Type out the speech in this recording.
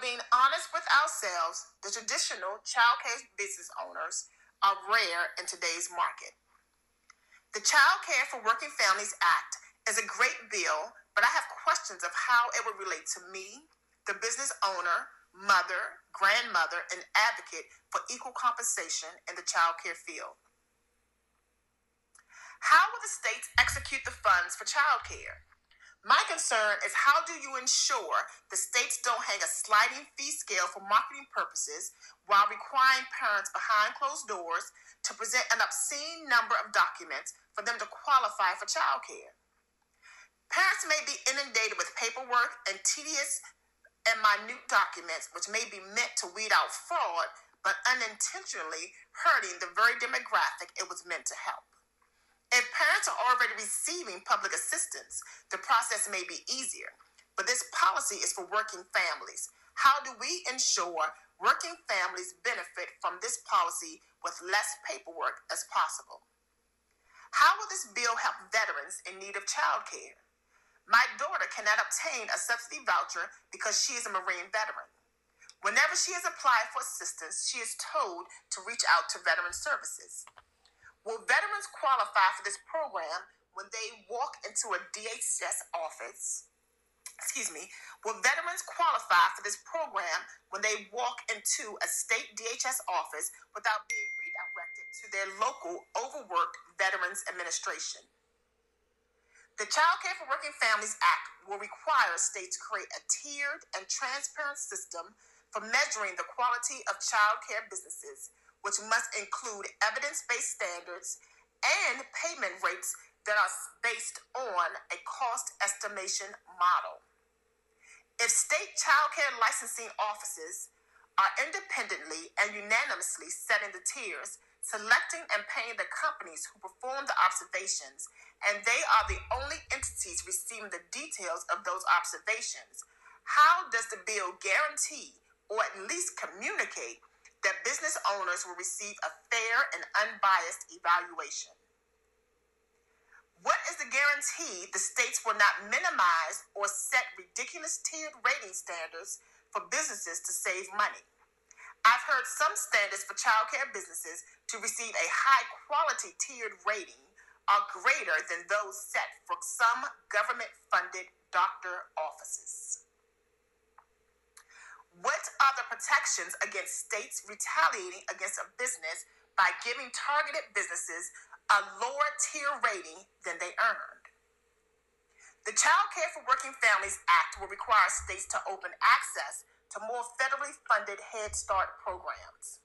being honest with ourselves, the traditional child care business owners are rare in today's market. The Child Care for Working Families Act is a great bill, but I have questions of how it would relate to me, the business owner, mother, grandmother, and advocate for equal compensation in the child care field. How will the states execute the funds for child care? My concern is how do you ensure the states don't hang a sliding fee scale for marketing purposes while requiring parents behind closed doors to present an obscene number of documents for them to qualify for childcare? Parents may be inundated with paperwork and tedious and minute documents which may be meant to weed out fraud but unintentionally hurting the very demographic it was meant to help. If parents are already receiving public assistance, the process may be easier. But this policy is for working families. How do we ensure working families benefit from this policy with less paperwork as possible? How will this bill help veterans in need of child care? My daughter cannot obtain a subsidy voucher because she is a Marine veteran. Whenever she has applied for assistance, she is told to reach out to Veteran Services. Will veterans qualify for this program when they walk into a DHS office? Excuse me. Will veterans qualify for this program when they walk into a state DHS office without being redirected to their local overworked Veterans Administration? The Child Care for Working Families Act will require states to create a tiered and transparent system for measuring the quality of child care businesses which must include evidence based standards and payment rates that are based on a cost estimation model. If state child care licensing offices are independently and unanimously setting the tiers, selecting and paying the companies who perform the observations, and they are the only entities receiving the details of those observations, how does the bill guarantee or at least communicate that business owners will receive a fair and unbiased evaluation. What is the guarantee the states will not minimize or set ridiculous tiered rating standards for businesses to save money? I've heard some standards for childcare businesses to receive a high quality tiered rating are greater than those set for some government funded doctor offices protections against states retaliating against a business by giving targeted businesses a lower tier rating than they earned. The Child Care for Working Families Act will require states to open access to more federally funded Head Start programs.